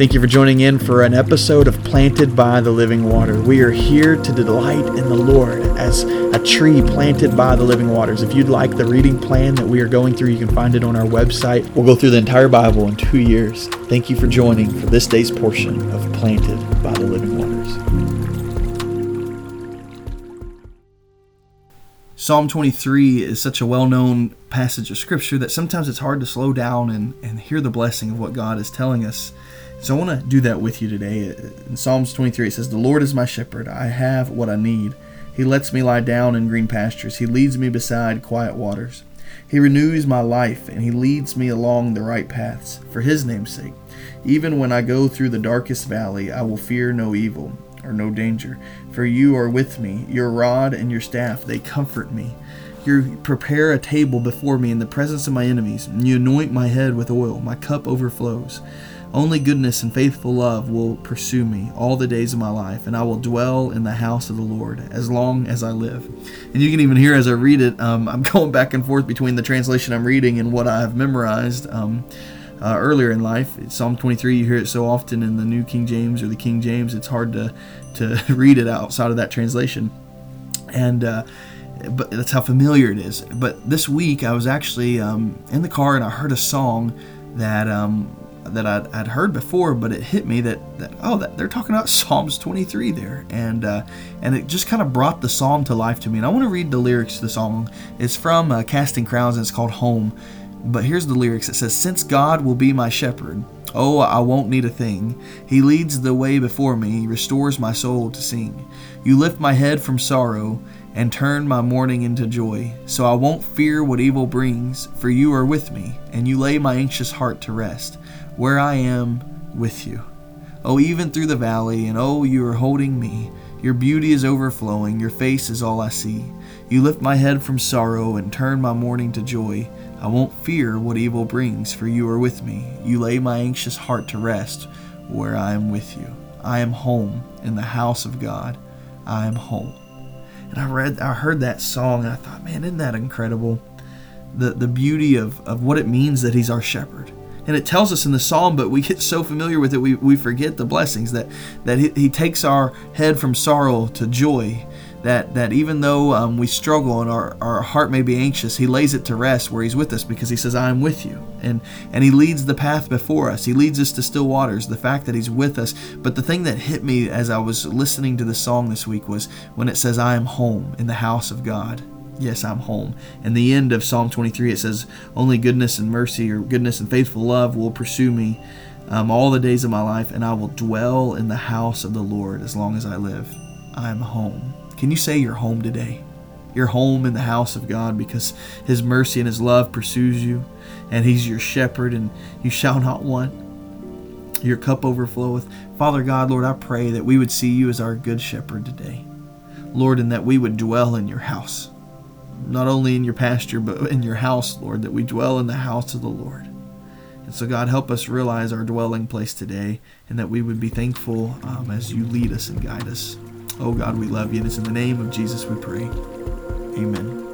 Thank you for joining in for an episode of Planted by the Living Water. We are here to delight in the Lord as a tree planted by the living waters. If you'd like the reading plan that we are going through, you can find it on our website. We'll go through the entire Bible in two years. Thank you for joining for this day's portion of Planted by the Living Waters. Psalm 23 is such a well known passage of Scripture that sometimes it's hard to slow down and, and hear the blessing of what God is telling us. So I want to do that with you today. In Psalms 23, it says, The Lord is my shepherd. I have what I need. He lets me lie down in green pastures. He leads me beside quiet waters. He renews my life, and He leads me along the right paths for His name's sake. Even when I go through the darkest valley, I will fear no evil or no danger, for you are with me. Your rod and your staff, they comfort me. You prepare a table before me in the presence of my enemies, you anoint my head with oil. My cup overflows. Only goodness and faithful love will pursue me all the days of my life, and I will dwell in the house of the Lord as long as I live. And you can even hear as I read it, um, I'm going back and forth between the translation I'm reading and what I have memorized. Um, uh, earlier in life. Psalm 23, you hear it so often in the New King James or the King James, it's hard to, to read it outside of that translation. And uh, but that's how familiar it is. But this week, I was actually um, in the car and I heard a song that um, that I'd, I'd, heard before, but it hit me that, that oh, that they're talking about Psalms 23 there, and uh, and it just kind of brought the psalm to life to me. And I want to read the lyrics to the song. It's from uh, Casting Crowns and it's called Home. But here's the lyrics it says, Since God will be my shepherd, oh, I won't need a thing. He leads the way before me, he restores my soul to sing. You lift my head from sorrow and turn my mourning into joy. So I won't fear what evil brings, for you are with me, and you lay my anxious heart to rest, where I am with you. Oh, even through the valley, and oh, you are holding me. Your beauty is overflowing, your face is all I see. You lift my head from sorrow and turn my mourning to joy. I won't fear what evil brings, for you are with me. You lay my anxious heart to rest where I am with you. I am home in the house of God. I am home. And I read I heard that song and I thought, man, isn't that incredible? The the beauty of, of what it means that he's our shepherd. And it tells us in the psalm, but we get so familiar with it we, we forget the blessings that, that he, he takes our head from sorrow to joy that that even though um, we struggle and our, our heart may be anxious, He lays it to rest where He's with us because He says, "I am with you," and and He leads the path before us. He leads us to still waters. The fact that He's with us. But the thing that hit me as I was listening to the song this week was when it says, "I am home in the house of God." Yes, I'm home. And the end of Psalm 23, it says, "Only goodness and mercy, or goodness and faithful love, will pursue me." Um, all the days of my life, and I will dwell in the house of the Lord as long as I live. I'm home. Can you say you're home today? You're home in the house of God because His mercy and His love pursues you, and He's your shepherd, and you shall not want. Your cup overfloweth. Father God, Lord, I pray that we would see you as our good shepherd today. Lord, and that we would dwell in your house. Not only in your pasture, but in your house, Lord, that we dwell in the house of the Lord. And so, God, help us realize our dwelling place today and that we would be thankful um, as you lead us and guide us. Oh God, we love you. And it's in the name of Jesus we pray. Amen.